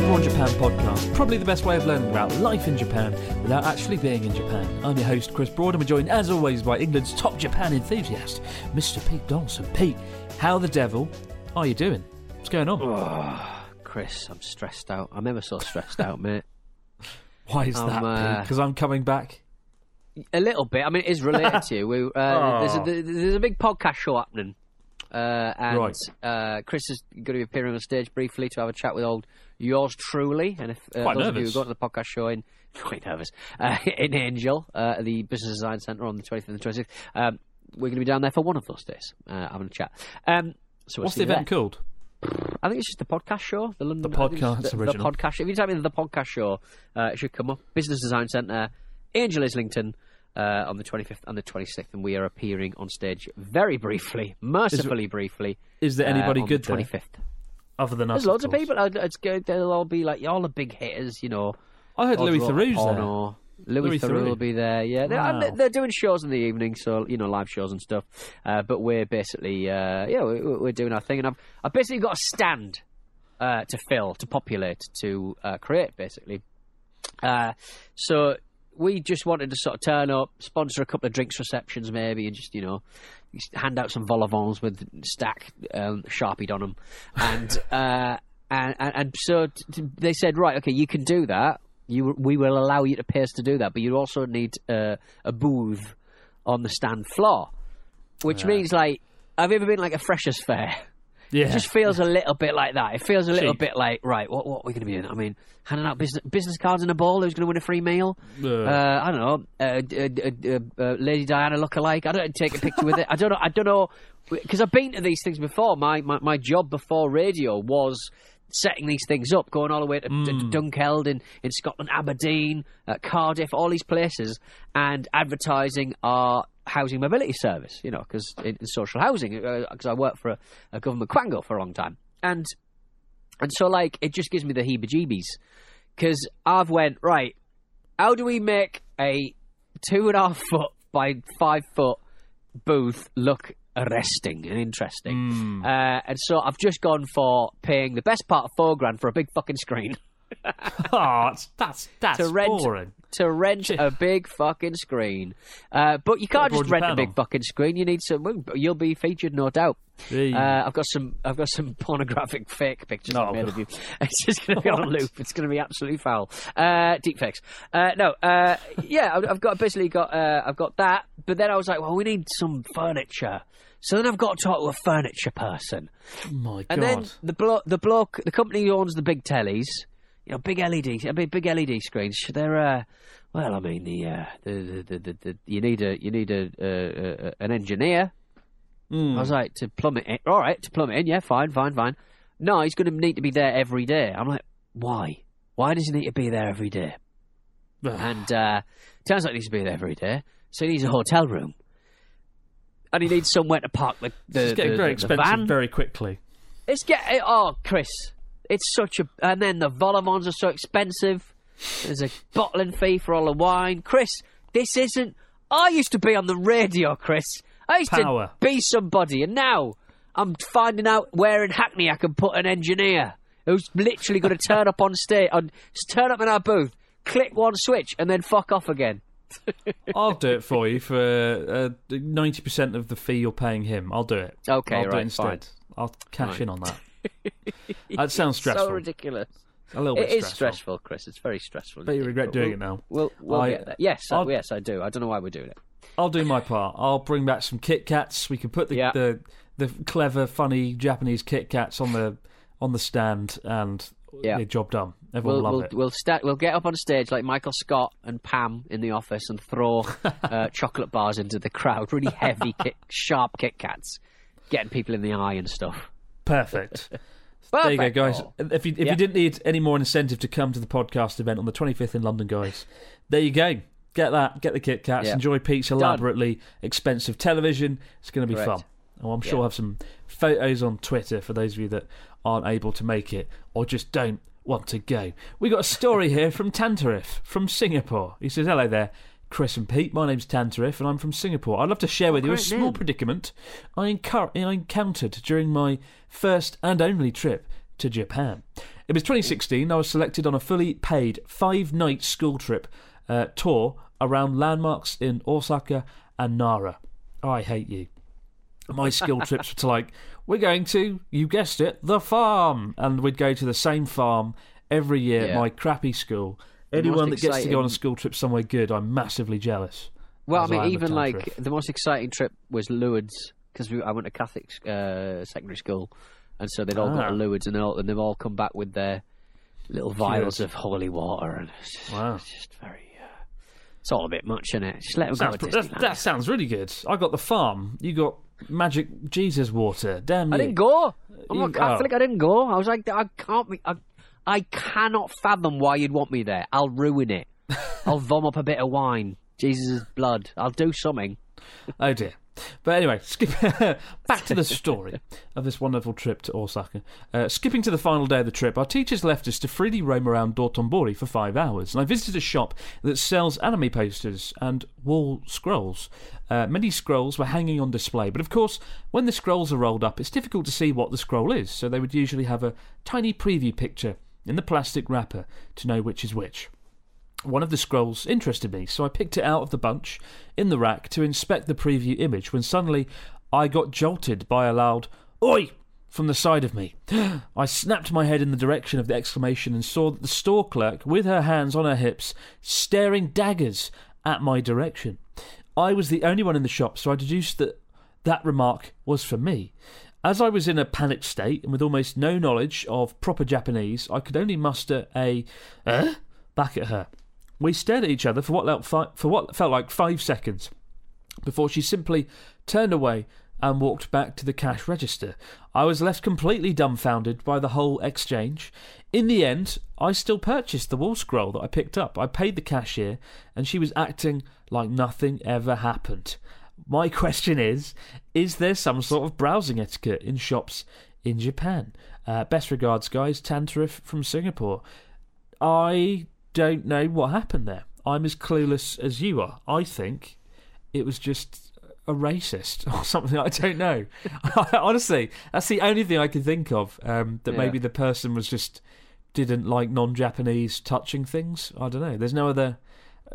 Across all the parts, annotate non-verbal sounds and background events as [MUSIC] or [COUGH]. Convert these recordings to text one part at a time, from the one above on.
The Japan podcast. Probably the best way of learning about life in Japan without actually being in Japan. I'm your host, Chris Broad, and we're joined as always by England's top Japan enthusiast, Mr. Pete Donaldson. Pete, how the devil are you doing? What's going on? Oh, [SIGHS] Chris, I'm stressed out. I'm ever so stressed out, mate. [LAUGHS] Why is I'm, that, uh, Because I'm coming back. A little bit. I mean, it is related to you. We, uh, [LAUGHS] there's, a, Oh. there's a big podcast show happening. Uh, and Right. uh, Chris is going to be appearing on stage briefly to have a chat with old yours truly. And if uh, Quite those of you who go to the podcast show in [LAUGHS] quite nervous uh, in Angel, uh, the Business Design Centre on the 25th and 26th, um, we're going to be down there for one of those days, uh, having a chat. Um, so we'll What's the event there. called? I think it's just the podcast show. The London The podcast the, the original. podcast. If you type in the podcast show, uh, it should come up. Business Design Centre, Angel Islington. Uh, on the 25th and the 26th, and we are appearing on stage very briefly, mercifully briefly. Is there anybody good the there? 25th. Other than us, There's loads of, course. people. It's good. They'll all be like all the big hitters, you know. I heard Louis Odds Theroux's there. Porno. Louis, Louis Theroux Theroux. will be there. Yeah, they're, and Wow. they're doing shows in the evening, so you know, live shows and stuff. Uh, but we're basically, uh, yeah, we- we're doing our thing, and I've, I've basically got a stand uh, to fill, to populate, to uh, create, basically. Uh, so we just wanted to sort of turn up, sponsor a couple of drinks receptions, maybe, and just you know, just hand out some vol au vents with Stak um, sharpied on them, and [LAUGHS] uh, and, and and so t- t- they said, right, okay, you can do that. You we will allow you to us to do that, but you also need uh, a booth on the stand floor, which means like, have you ever been like a freshers fair? Yeah. It just feels a little bit like that. It feels a little Cheap. bit like, right, what, what are we going to be doing? I mean, handing out business, business cards in a ball, who's going to win a free meal? Uh. Uh, I don't know, uh, d- uh, uh, uh, Lady Diana lookalike. I don't take a picture with it. I don't know. I don't know because I've been to these things before. My, my my job before radio was setting these things up, going all the way to, to Dunkeld in, in Scotland, Aberdeen, uh, Cardiff, all these places, and advertising our housing mobility service. You know, because in, in social housing, because I worked for a, a government quango for a long time, and and so like it just gives me the heebie-jeebies because I've went right. How do we make a two and a half foot by five foot booth look arresting and interesting? Uh, and so I've just gone for paying the best part of four grand for a big fucking screen [LAUGHS] oh, that's that's [LAUGHS] to rent boring. to rent [LAUGHS] a big fucking screen. Uh, but you can't just rent a big fucking screen. You need some. You'll be featured, no doubt. Uh, I've got some. I've got some pornographic fake pictures No. Made of you. It's just going to be on a loop. It's going to be absolutely foul. Uh, deep fakes. Uh, no. Uh, yeah, I've, I've got basically got. Uh, I've got that. But then I was like, well, we need some furniture. So then I've got to talk to a furniture person. Oh my And god. then the blo- the bloke, the company who owns the big tellies, you know, big LED, big big LED screens. They're uh, well, I mean, the, uh, the, the, the, the, you need a you need a, uh, uh, an engineer. Hmm. I was like to plumb it. In. All right, to plumb it in. Yeah, fine, fine, fine. No, he's going to need to be there every day. I'm like, why? Why does he need to be there every day? [SIGHS] And uh, turns out he needs to be there every day, so he needs a hotel room. And he needs somewhere to park the the, it's getting the- very expensive van. very quickly. It's get oh, Chris, it's such a and then the Volomons are so expensive. There's a bottling fee for all the wine. Chris, this isn't. I used to be on the radio, Chris. I used Power. to be somebody, and now I'm finding out where in Hackney I can put an engineer who's literally going to turn up on stage, on turn up in our booth, click one switch, and then fuck off again. [LAUGHS] I'll do it for you for uh, ninety percent of the fee you're paying him. I'll do it. Okay, I'll do right, it instead. fine. I'll cash Fine. in on that. [LAUGHS] that sounds stressful. So ridiculous. A little bit It is stressful. stressful, Chris. It's very stressful. Bet you regret but doing we'll- it now. We'll, we'll I- get there. Yes, I- I'll- yes, I do. I don't know why we're doing it. I'll do my part. I'll bring back some Kit Kats. We can put the Yeah. the, the clever, funny Japanese Kit Kats on the on the stand, and Yeah. yeah, job done. Everyone We'll we'll it. we'll, we'll get up on stage like Michael Scott and Pam in the office and throw [LAUGHS] uh, chocolate bars into the crowd. Really heavy, kick, [LAUGHS] sharp Kit Kats, getting people in the eye and stuff. Perfect. [LAUGHS] There you go, guys. If you if Yeah. you didn't need any more incentive to come to the podcast event on the 25th in London, guys, there you go. Get that. Get the Kit Kats. Yeah. Enjoy Pete's elaborately expensive television. It's going to be Correct. fun. Oh, I'm sure Yeah. I'll have some photos on Twitter for those of you that aren't able to make it or just don't want to go. We got a story [LAUGHS] here from Tantarif from Singapore. He says, "Hello there." Chris and Pete, my name's Tantarif and I'm from Singapore. I'd love to share with you a small name. predicament I, I encountered during my first and only trip to Japan. It was 2016. I was selected on a fully paid five night school trip uh, tour around landmarks in Osaka and Nara. I hate you. My school trips were to like, we're going to, you guessed it, the farm. And we'd go to the same farm every year at Yeah. my crappy school. Anyone that most gets to go on a exciting- school trip somewhere good, I'm massively jealous. Well, I as mean, am a even like the most exciting trip was Lourdes because I went to Catholic uh, secondary school, and so they'd all Ah. got to Lourdes, and, they all, and they've all come back with their little vials of holy water, and it's just, Wow. it's just very. Uh, it's all a bit much, isn't it? Just let them Sounds, go to that, Disneyland. that sounds really good. I got the farm. You got magic Jesus water. Damn I didn't go. I'm You- not Catholic. oh. I didn't go. I was like, I can't. Be, I, I cannot fathom why you'd want me there. I'll ruin it. [LAUGHS] I'll vom up a bit of wine. Jesus' blood. I'll do something. Oh dear. But anyway, skip [LAUGHS] back to the story of this wonderful trip to Osaka. Uh, skipping to the final day of the trip, our teachers left us to freely roam around Dotonbori for five hours, and I visited a shop that sells anime posters and wall scrolls. Uh, many scrolls were hanging on display, but of course, when the scrolls are rolled up, it's difficult to see what the scroll is, so they would usually have a tiny preview picture in the plastic wrapper to know which is which. One of the scrolls interested me, so I picked it out of the bunch in the rack to inspect the preview image when suddenly I got jolted by a loud Oi! from the side of me. [GASPS] I snapped my head in the direction of the exclamation and saw that the store clerk, with her hands on her hips, staring daggers at my direction. I was the only one in the shop, so I deduced that that remark was for me. As I was in a panicked state and with almost no knowledge of proper Japanese, I could only muster a eh? back at her. We stared at each other for what, for what felt like five seconds before she simply turned away and walked back to the cash register. I was left completely dumbfounded by the whole exchange. In the end, I still purchased the wall scroll that I picked up. I paid the cashier, and she was acting like nothing ever happened. My [LAUGHS] question is Is there some sort of browsing etiquette in shops in Japan? Uh, best regards, guys. Tantarif from Singapore. I don't know what happened there. I'm as clueless as you are. I think it was just a racist [LAUGHS] or something. I don't know. [LAUGHS] Honestly, that's the only thing I can think of. Um, that Yeah. maybe the person was just didn't like non-Japanese touching things. I don't know. There's no other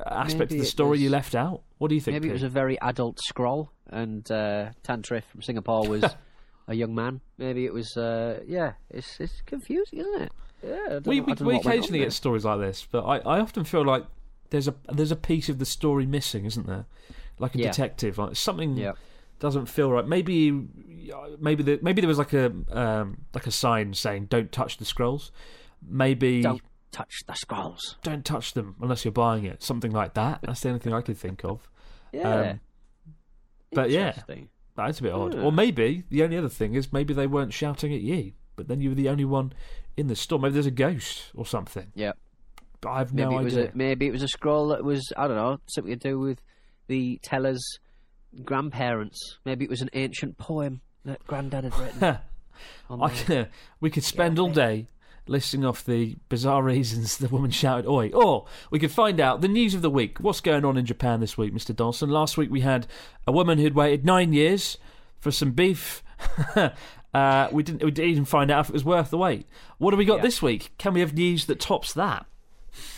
aspect Maybe of the story you left out. What do you think? Maybe it was a very adult scroll, and uh, Tantrif from Singapore was [LAUGHS] a young man. Maybe it was. Uh, yeah, it's it's confusing, isn't it? Yeah, we we, we what went on occasionally get stories like this, but I, I often feel like there's a there's a piece of the story missing, isn't there? Like a Yeah. detective, like something Yeah. doesn't feel right. Maybe maybe the, maybe there was like a um, like a sign saying "Don't touch the scrolls." Maybe Don't touch the scrolls. don't touch them unless you're buying it. Something like that. That's the only thing I could think of. Yeah. Um, but yeah. That's a bit odd. Yeah. Or maybe the only other thing is maybe they weren't shouting at you, but then you were the only one in the store. Maybe there's a ghost or something. Yeah. But I have Maybe no it was idea. a, maybe it was a scroll that was I don't know something to do with the teller's grandparents. Maybe it was an ancient poem that granddad had written. [LAUGHS] on I there. we could spend all day listing off the bizarre reasons the woman shouted "Oi!" Or we could find out the news of the week. What's going on in Japan this week, Mr. Dawson? Last week we had a woman who'd waited nine years for some beef [LAUGHS] uh, we didn't. We didn't even find out if it was worth the wait. What have we got Yeah. this week? Can we have news that tops that?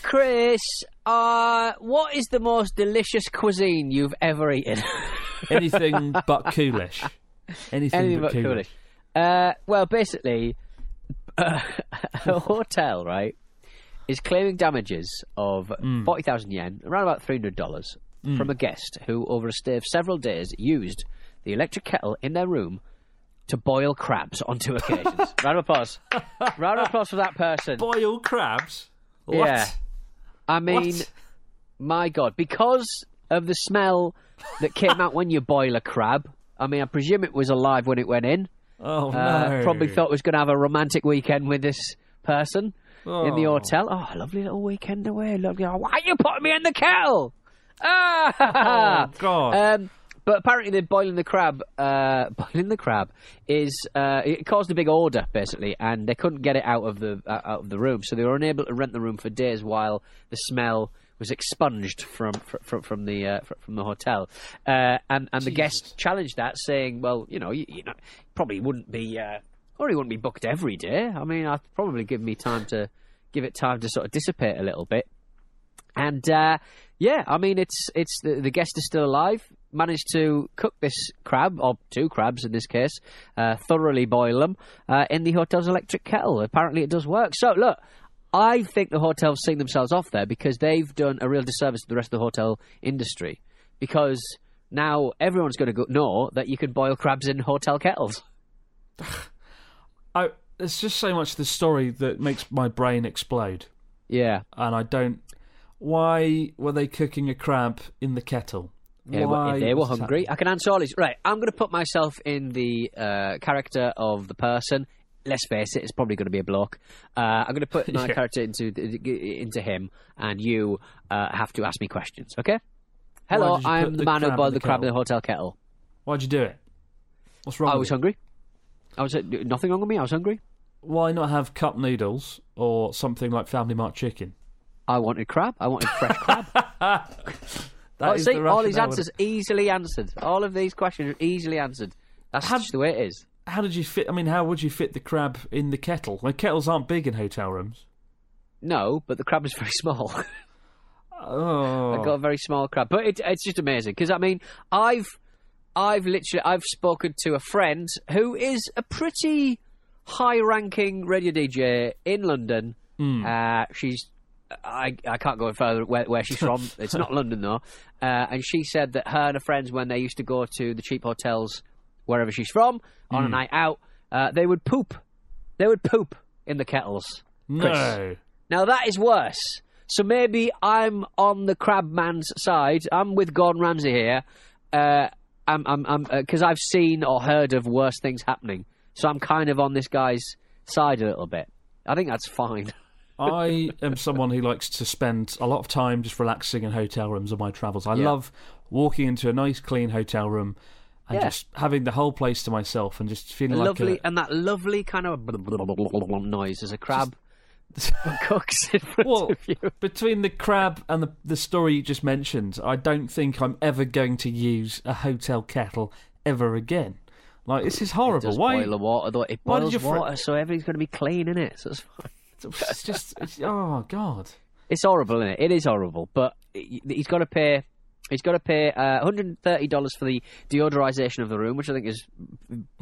Chris, uh, what is the most delicious cuisine you've ever eaten? [LAUGHS] Anything but coolish. Anything, Anything but, but coolish. coolish. Uh, well, basically, uh, [LAUGHS] a hotel, right, is claiming damages of Hmm. 40,000 yen, around about $300, from a guest who, over a stay of several days, used the electric kettle in their room to boil crabs on two occasions. [LAUGHS] Round of applause. Round of applause for that person. Boil crabs. What? Yeah. I mean, What? my God, because of the smell that came out when you boil a crab. I mean, I presume it was alive when it went in. Oh Uh, no! Probably thought it was going to have a romantic weekend with this person in the Oh. hotel. Oh, lovely little weekend away. Lovely. Oh, why are you putting me in the kettle? Ah! Oh God! [LAUGHS] Um, but apparently, the boiling the crab, uh, [LAUGHS] boiling the crab is uh, it caused a big order basically, and they couldn't get it out of the uh, out of the room, so they were unable to rent the room for days while the smell was expunged from from, from the uh, from the hotel, uh, and and the guest challenged that, saying, "Well, you know, you, you know, probably wouldn't be, uh, or he wouldn't be booked every day. I mean, I'd probably give me time to give it time to sort of dissipate a little bit." And uh, yeah, I mean, it's it's the, the guest is still alive. Managed to cook this crab, or two crabs in this case, uh, thoroughly boil them uh, in the hotel's electric kettle. Apparently, it does work. So look, I think the hotel's seen themselves off there because they've done a real disservice to the rest of the hotel industry. Because now everyone's going to go, know that you can boil crabs in hotel kettles. [SIGHS] I, there's just so much of the story that makes my brain explode, Yeah, and I don't. Why were they cooking a crab in the kettle? Yeah, Why if they were hungry. I can answer all these. Right, I'm going to put myself in the uh, character of the person. Let's face it, it's probably going to be a bloke. Uh, I'm going to put [LAUGHS] my Yeah. character into into him, and you uh, have to ask me questions. Okay? Hello, I'm the, the man who boiled the the crab in the hotel kettle. Why'd you do it? What's wrong? I with was it? hungry. I was uh, nothing wrong with me. I was hungry. Why not have cup noodles or something like Family Mart chicken? I wanted crab. I wanted fresh crab. [LAUGHS] That oh, see, the all these answers easily answered. All of these questions are easily answered. That's Have- just the way it is. How did you fit? I mean, how would you fit the crab in the kettle? Like kettles aren't big in hotel rooms. No, but the crab is very small. [LAUGHS] Oh, I got a very small crab, but it, it's just amazing because I mean, I've, I've literally, I've spoken to a friend who is a pretty high-ranking radio DJ in London. Uh, she's, I, I can't go any further where, where she's from. [LAUGHS] it's not London though, uh, and she said that her and her friends, when they used to go to the cheap hotels wherever she's from on a night out, uh, they would poop. They would poop in the kettles. no. Now that is worse. So maybe I'm on the crab man's side. I'm with Gordon Ramsay here. Uh, I'm, I'm, I'm, because I've seen or heard of worse things happening. So I'm kind of on this guy's side a little bit. I think that's fine. [LAUGHS] I am someone who likes to spend a lot of time just relaxing in hotel rooms on my travels. I Yeah. love walking into a nice, clean hotel room and Yeah. just having the whole place to myself and just feeling like lovely, and that lovely kind of noise as a crab [LAUGHS] cooks in front Well, of you. between the crab and the the story you just mentioned, I don't think I'm ever going to use a hotel kettle ever again. Like this is horrible. Does Why? boil the water though? It why did boils your fri- water, so everything's going to be clean in it. So it's fine. It's just it's, oh god. It's horrible, isn't it? It is horrible, but he- he's got to pay. He's got to pay uh, $130 for the deodorization of the room, which I think is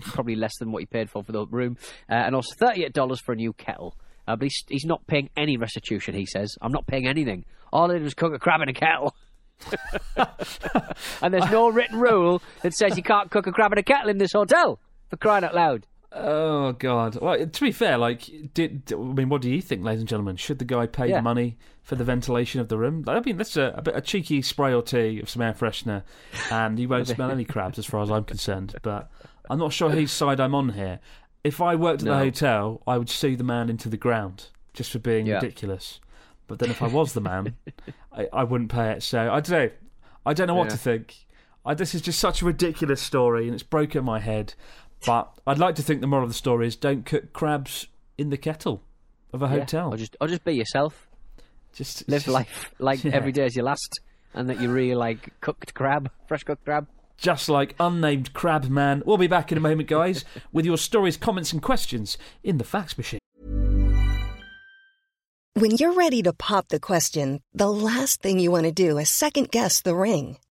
probably less than what he paid for for the room, uh, and also $38 for a new kettle. Uh, but he's, he's not paying any restitution, he says. I'm not paying anything. All I did was cook a crab in a kettle. [LAUGHS] and there's no written rule that says you can't cook a crab in a kettle in this hotel, for crying out loud. Oh god. Well, to be fair, like, did I mean, what do you think, ladies and gentlemen? Should the guy pay Yeah. the money for the ventilation of the room? I mean, that's a, a bit a cheeky spray or two of some air freshener, and you won't [LAUGHS] smell any crabs, as far as I'm concerned. But I'm not sure whose side I'm on here. If I worked at the hotel, I would sue the man into the ground just for being Yeah. ridiculous. But then, if I was the man, [LAUGHS] I, I wouldn't pay it. So I don't know. I don't know what Yeah. to think. I, this is just such a ridiculous story, and it's broken my head. But I'd like to think the moral of the story is don't cook crabs in the kettle of a Yeah. hotel. Or just, or just be yourself. just Live just- life like [LAUGHS] Yeah. every day is your last, and that you really like cooked crab, fresh cooked crab. just like unnamed crab man. We'll be back in a moment, guys, [LAUGHS] with your stories, comments, and questions in the fax machine. When you're ready to pop the question, the last thing you want to do is second guess the ring.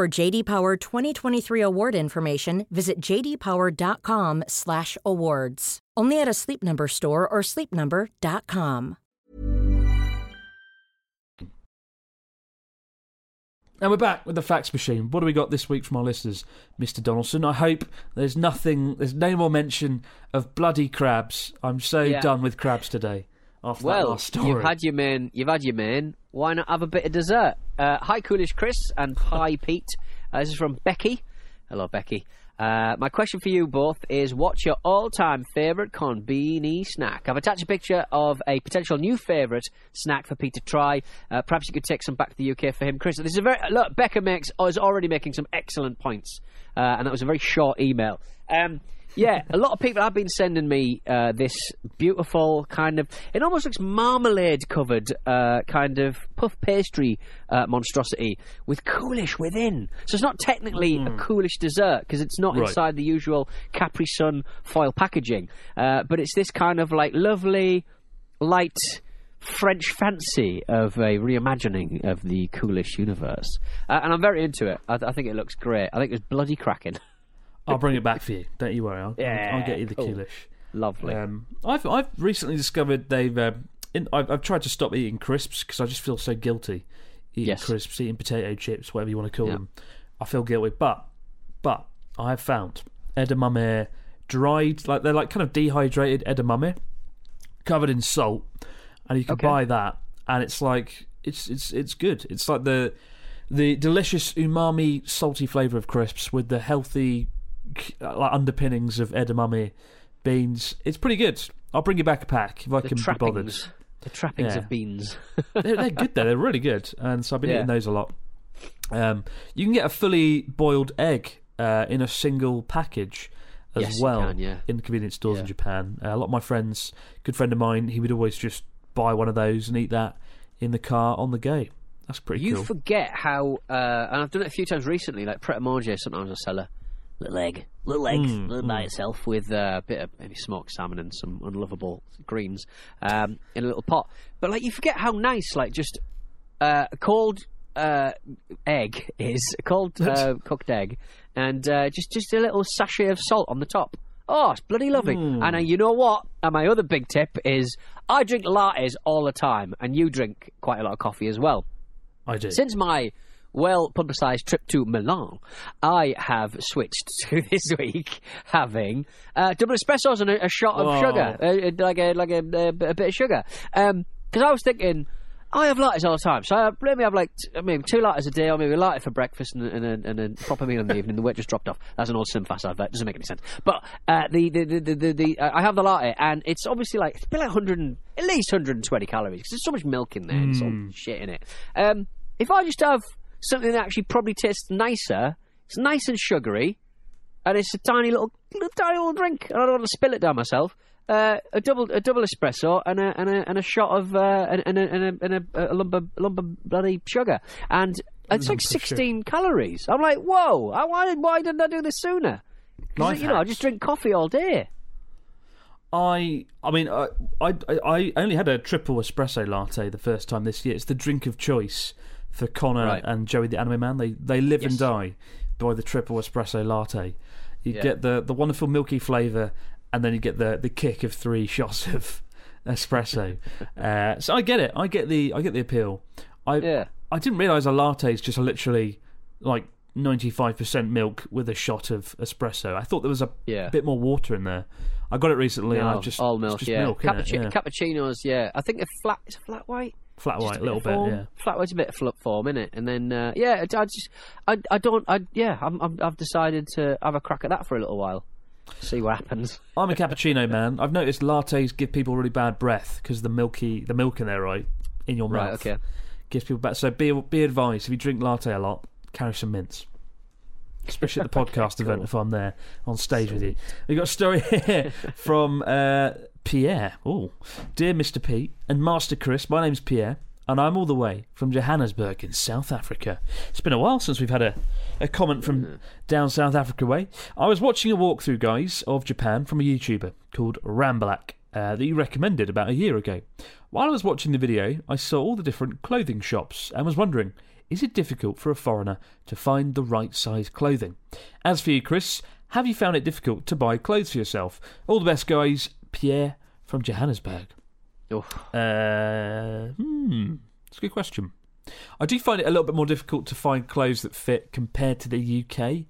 For JD Power 2023 award information, visit jdpower.com/awards. Only at a Sleep Number store or sleepnumber.com. And we're back with the fax machine. What do we got this week from our listeners, Mr. Donaldson? I hope there's nothing, there's no more mention of bloody crabs. I'm so Yeah. done with crabs today after that Well, last story. you've had your main. You've had your main. Why not have a bit of dessert? Uh, hi, Coolish Chris and [LAUGHS] Hi, Pete. Uh, this is from Becky. Hello, Becky. Uh, my question for you both is what's your all-time favourite conbini snack? I've attached a picture of a potential new favourite snack for Pete to try. Uh, perhaps you could take some back to the UK for him, Chris. This is a very look. Becca makes is already making some excellent points, uh, and that was a very short email. Um, yeah, a lot of people have been sending me uh, this beautiful kind of. It almost looks marmalade covered uh, kind of puff pastry uh, monstrosity with coolish within. So it's not technically a coolish dessert because it's not Right. inside the usual Capri Sun foil packaging. Uh, but it's this kind of like lovely, light. French fancy of a reimagining of the coolish universe, uh, and I'm very into it. I, I think it looks great. I think it's bloody cracking. [LAUGHS] I'll bring it back for you. Don't you worry. I'll, Yeah, I'll get you the cool. coolish. Lovely. Um, I've I've recently discovered they've. Um, in, I've, I've tried to stop eating crisps because I just feel so guilty eating Yes. crisps, eating potato chips, whatever you want to call Yeah. them. I feel guilty, but but I have found edamame dried, like they're like kind of dehydrated edamame, covered in salt, and you can Okay. buy that, and it's like it's it's it's good. It's like the the delicious umami salty flavour of crisps with the healthy uh, like underpinnings of edamame beans. It's pretty good. I'll bring you back a pack if I the can be bothered. trappings, the trappings Yeah. of beans. [LAUGHS] they're, they're good though. They're really good, and so I've been Yeah. eating those a lot. Um, you can get a fully boiled egg uh, in a single package as Yes, well can, yeah. in convenience stores in Japan. Uh, a lot of my friends, good friend of mine, he would always just buy one of those and eat that in the car on the go. That's pretty you cool. forget how, uh, and I've done it a few times recently. Like Pret a Manger, sometimes I sell a little egg, little egg, Mm, little by itself with uh, a bit of maybe smoked salmon and some unlovable greens um, in a little pot. But like you forget how nice, like just uh, a cold uh, egg [LAUGHS] is a cold [LAUGHS] uh, cooked egg, and uh, just just a little sachet of salt on the top. Oh, it's bloody lovely. Hmm. And uh, you know what? And my other big tip is I drink lattes all the time, and you drink quite a lot of coffee as well. I do. Since my well publicised trip to Milan, I have switched [LAUGHS] to this week having uh, double espressos and a, a shot of Oh. sugar, uh, uh, like a like a, a, a bit of sugar. Because I was thinking. I have lattes all the time, so I maybe have like t- maybe two lattes a day, or maybe a latte for breakfast and, and, a, and a proper meal in the evening. The weight just dropped off. That's an old SlimFast advert. Doesn't make any sense. But uh, the, the, the, the, the, the uh, I have the latte, and it's obviously like it's been like 100, and- at least 120 calories because there's so much milk in there and so shit in it. Um, if I just have something that actually probably tastes nicer, it's nice and sugary, and it's a tiny little, little tiny little drink, and I don't want to spill it down myself. Uh, a double a double espresso and a and a, and a shot of uh, and, and, a, and, a, and a, a lump of lump of bloody sugar, and it's like sixteen calories. I'm like, whoa! I, why did why didn't I do this sooner? Life you know, I just drink coffee all day. I I mean I, I I only had a triple espresso latte the first time this year. It's the drink of choice for Connor Right. and Joey the Anime Man. They they live and die by the triple espresso latte. You Yeah. get the the wonderful milky flavour, and then you get the the kick of three [LAUGHS] shots of espresso. [LAUGHS] uh, so I get it. I get the I get the appeal. I Yeah. I didn't realise a latte is just literally like. 95% milk with a shot of espresso. I thought there was a Yeah. bit more water in there. I got it recently and I just all milk, just yeah. milk. Cappucci- yeah. Cappuccinos, yeah. I think they're flat. Is it flat white? Flat white, a bit little bit, yeah. Flat white's a bit of flip form, in it, and then uh, yeah, I just I, I don't I yeah I'm, I'm, I've decided to have a crack at that for a little while, see what happens. [LAUGHS] I'm a cappuccino man. I've noticed lattes give people really bad breath because the milky, the milk in there, right, in your mouth. Right, okay. gives people bad. So be be advised if you drink latte a lot, carry some mints. Especially at the [LAUGHS] podcast event if I'm there on stage with you. We got a story [LAUGHS] here from uh, Pierre. Oh, dear Mr. Pete and Master Chris. My name's Pierre, and I'm all the way from Johannesburg in South Africa. It's been a while since we've had a, a comment from down South Africa way. I was watching a walkthrough, guys, of Japan from a YouTuber called Rambalac uh, that you recommended about a year ago. While I was watching the video, I saw all the different clothing shops and was wondering, is it difficult for a foreigner to find the right size clothing? As for you, Chris, have you found it difficult to buy clothes for yourself? All the best, guys. Pierre from Johannesburg. Oh, Uh, hmm, it's a good question. I do find it a little bit more difficult to find clothes that fit compared to the UK.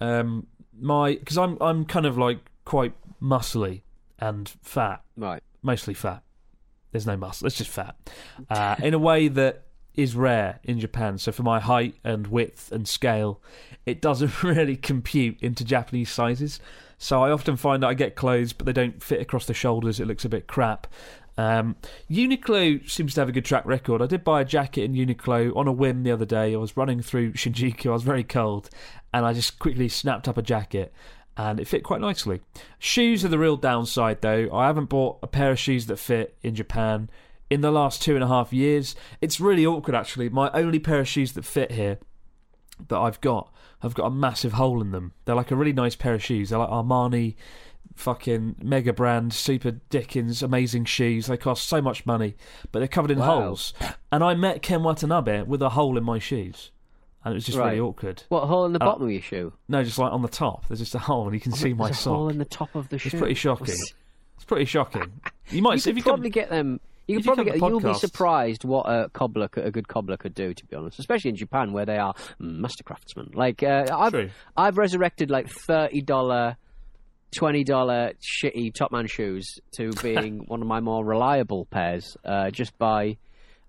Um, my because I'm I'm kind of like quite muscly and fat, right. mostly fat. There's no muscle; it's just fat. Uh, in a way that is rare in Japan. So for my height and width and scale, it doesn't [LAUGHS] really compute into Japanese sizes. So I often find that I get clothes, but they don't fit across the shoulders. It looks a bit crap. Um, Uniqlo seems to have a good track record. I did buy a jacket in Uniqlo on a whim the other day. I was running through Shinjuku. I was very cold, and I just quickly snapped up a jacket, and it fit quite nicely. Shoes are the real downside, though. I haven't bought a pair of shoes that fit in Japan in the last two and a half years. It's really awkward, actually. My only pair of shoes that fit here that I've got have got a massive hole in them. They're like a really nice pair of shoes. They're like Armani, fucking mega brand, super Dickens, amazing shoes. They cost so much money, but they're covered in Wow. holes. And I met Ken Watanabe with a hole in my shoes. And it was just Right. really awkward. What hole in the Uh, bottom of your shoe? No, just like on the top. There's just a hole, and you can see my sock. hole in the top of the shoe. It's pretty shocking. It's pretty shocking. You might You see if you probably come, get them. You could probably get. You'll be surprised what a cobbler, a good cobbler, could do. To be honest, especially in Japan where they are master craftsmen. Like uh, I've, True. I've resurrected like thirty dollar, twenty dollar shitty Topman shoes to [LAUGHS] being one of my more reliable pairs, uh, just by.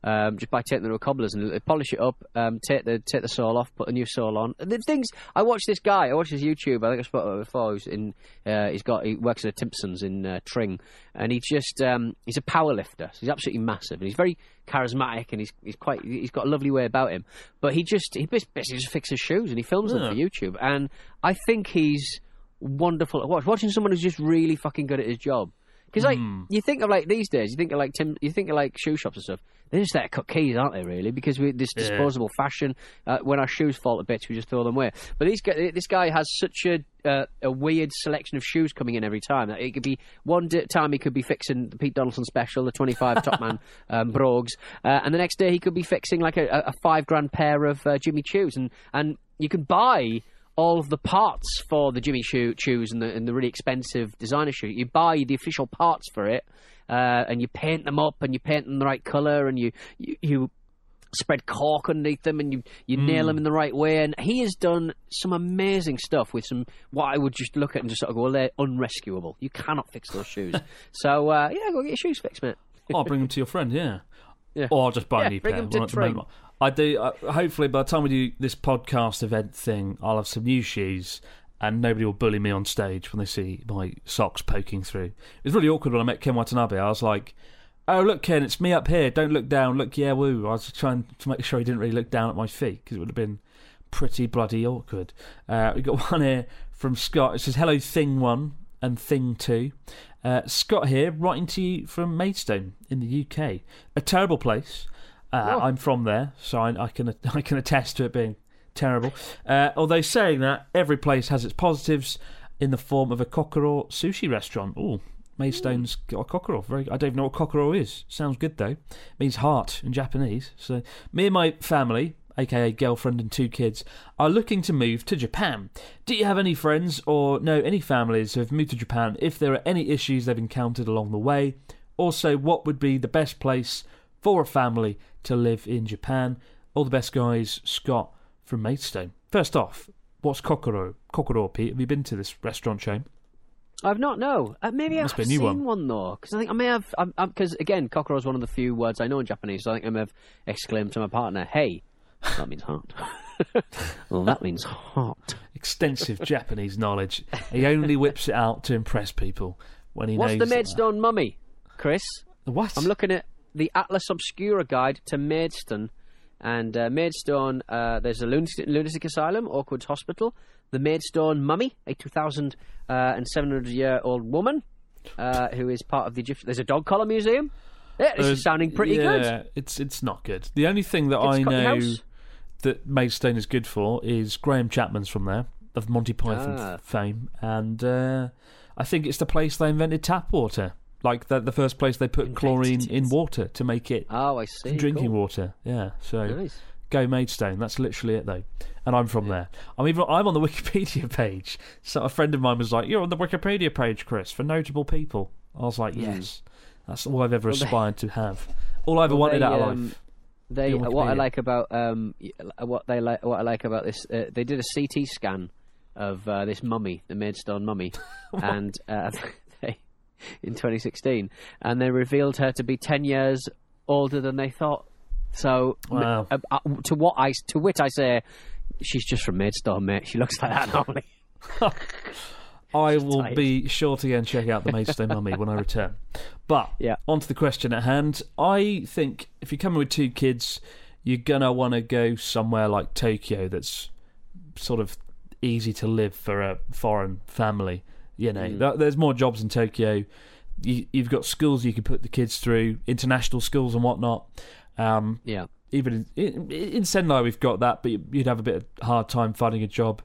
Um, just by taking them to cobbler's and they polish it up, um, take the take the sole off, put a new sole on. The things I watched this guy, I watched his YouTube. I think I spoke about it before. He's in, uh, he's got he works at a Timpson's in uh, Tring, and he just um, he's a power lifter. So he's absolutely massive, and he's very charismatic, and he's he's quite he's got a lovely way about him. But he just he basically just fixes shoes and he films them for YouTube, and I think he's wonderful at watch. Watching someone who's just really fucking good at his job. Because like you think of like these days, you think of like Tim, you think of like shoe shops and stuff. They're just there to cut keys, aren't they? Really, because we this Yeah. disposable fashion. Uh, when our shoes fall to bits, we just throw them away. But these this guy has such a uh, a weird selection of shoes coming in every time. It could be one d- time he could be fixing the Pete Donaldson special, the twenty five [LAUGHS] Top Man um, brogues, uh, and the next day he could be fixing like a, a a five grand pair of uh, Jimmy Choos, and and you can buy all of the parts for the Jimmy Choo shoes and the, and the really expensive designer shoe. You buy the official parts for it, uh, and you paint them up, and you paint them the right color, and you you. you spread cork underneath them and you you nail them in the right way. And he has done some amazing stuff with some what I would just look at and just sort of go, well, they're unrescuable. You cannot fix those shoes. [LAUGHS] so uh, yeah, go get your shoes fixed, mate. I'll bring them to your friend, yeah. Yeah. Or I'll just buy Yeah, a new bring pair. them to Well, I do. Uh, hopefully, by the time we do this podcast event thing, I'll have some new shoes, and nobody will bully me on stage when they see my socks poking through. It was really awkward when I met Ken Watanabe. I was like, "Oh, look, Ken, it's me up here. Don't look down. Look, yeah, woo." I was trying to make sure he didn't really look down at my feet because it would have been pretty bloody awkward. Uh, we got [LAUGHS] one here from Scott. It says, "Hello, Thing One and Thing Two. Uh, Scott here, writing to you from Maidstone in the UK. A terrible place. Uh, I'm from there, so I, I can [LAUGHS] I can attest to it being terrible. Uh, although saying that, every place has its positives in the form of a Kokoro sushi restaurant. Oh, Maidstone's got a Kokoro. Very. I don't even know what Kokoro is. Sounds good though. means heart in Japanese. So me and my family. AKA girlfriend and two kids are looking to move to Japan. Do you have any friends or know any families who have moved to Japan? If there are any issues they've encountered along the way, also what would be the best place for a family to live in Japan. All the best, guys. Scott from Maidstone. First off, what's Kokoro? Kokoro, Pete. Have you been to this restaurant chain? I've not no. Uh, maybe I've seen one, one. though, because I think I may have. Because again, kokoro is one of the few words I know in Japanese. So I think I may have exclaimed to my partner, "Hey, that means hot." [LAUGHS] well, that means hot. Extensive [LAUGHS] Japanese knowledge. He only whips it out to impress people when he What's knows. the that- Maidstone mummy, Chris? What? I'm looking at the Atlas Obscura guide to Maidstone. And uh, Maidstone, uh, there's a lunatic, lunatic asylum, Oakwood Hospital, the Maidstone Mummy, a 2,700 year old woman uh, who is part of the Egyptian. There's a dog collar museum. Yeah, this Uh, is sounding pretty yeah, good. it's it's not good. The only thing that It's I know house. that Maidstone is good for is Graham Chapman's from there of Monty Python Ah. fame, and uh, I think it's the place they invented tap water. Like the the first place they put chlorine in water to make it Oh, I see. drinking cool. water. Yeah, so Nice. go Maidstone. That's literally it, though. And I'm from there. I'm even I'm on the [LAUGHS] Wikipedia page. So a friend of mine was like, "You're on the Wikipedia page, Chris, for notable people." I was like, "Yes, that's all I've ever. Well, they- aspired to have. All I ever Well, wanted they, out of um, life." They what I like about um what they like what I like about this uh, they did a CT scan of uh, this mummy the Maidstone mummy [LAUGHS] and uh, they [LAUGHS] in 2016 and they revealed her to be 10 years older than they thought so Wow. uh, uh, to what I to wit I say she's just from Maidstone mate she looks like that normally [LAUGHS] [LAUGHS] I will tight. be sure to go and check out the Maidstone Mummy when I return. But Yeah. on to the question at hand. I think if you're coming with two kids, you're gonna want to go somewhere like Tokyo that's sort of easy to live for a foreign family. You know, Th- there's more jobs in Tokyo. You, you've got schools you can put the kids through, international schools and whatnot. Um, yeah even in, in, Sendai we've got that, but you'd have a bit of hard time finding a job.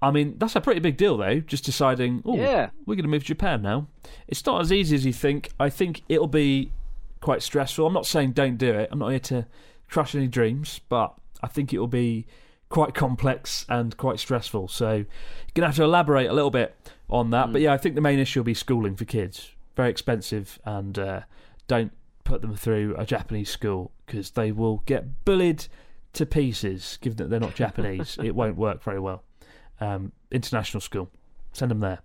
I mean, that's a pretty big deal, though. Just deciding, oh, Yeah. we're going to move to Japan now. It's not as easy as you think. I think it'll be quite stressful. I'm not saying don't do it. I'm not here to crush any dreams, but I think it'll be quite complex and quite stressful. So you're going to have to elaborate a little bit on that. But yeah, I think the main issue will be schooling for kids. Very expensive, and uh, don't put them through a Japanese school because they will get bullied to pieces. Given that they're not Japanese, [LAUGHS] it won't work very well. Um, international school, send them there.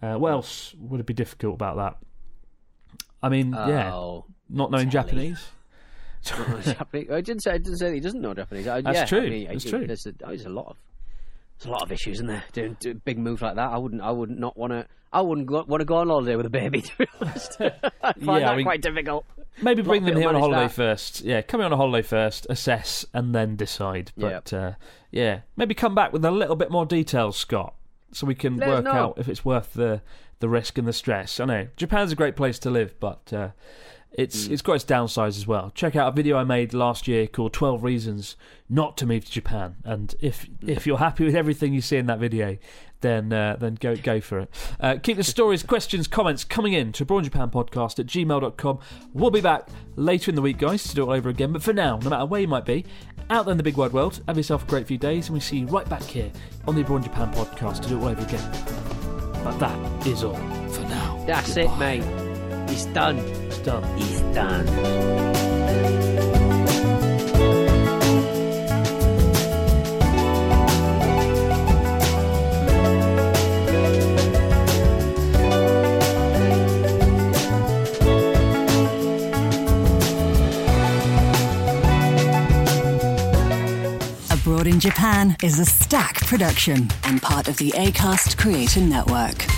Uh, what else would it be difficult about that? I mean, yeah, oh not knowing. Japanese. Japanese. [LAUGHS] I didn't say I didn't say he doesn't know Japanese. I, That's yeah, true. I mean, I That's do- true. There's a, there's a lot of there's a lot of issues, isn't there? Doing, doing big moves like that, I wouldn't. I would not want to. I wouldn't want to go on holiday with a baby. [LAUGHS] To be honest, [LAUGHS] I find Yeah, I that mean- quite difficult. Maybe bring them here on a holiday that. first. Yeah, come here on a holiday first, assess, and then decide. But uh, yeah, maybe come back with a little bit more details, Scott, so we can Let work out if it's worth the the risk and the stress. I know Japan's a great place to live, but uh, it's Mm. it's got its downsides as well. Check out a video I made last year called "12 Reasons Not to Move to Japan," and if Mm. if you're happy with everything you see in that video, then uh, then go go for it. Uh, keep the stories, [LAUGHS] questions, comments coming in to Podcast at gmail.com. We'll be back later in the week, guys, to do it all over again. But for now, no matter where you might be, out there in the big wide world, have yourself a great few days, and we see you right back here on the Braun Japan Podcast to do it all over again. But that is all for now. That's it, mate. He's done. Stop. He's done. Abroad in Japan is a Stak production and part of the ACAST Creator Network.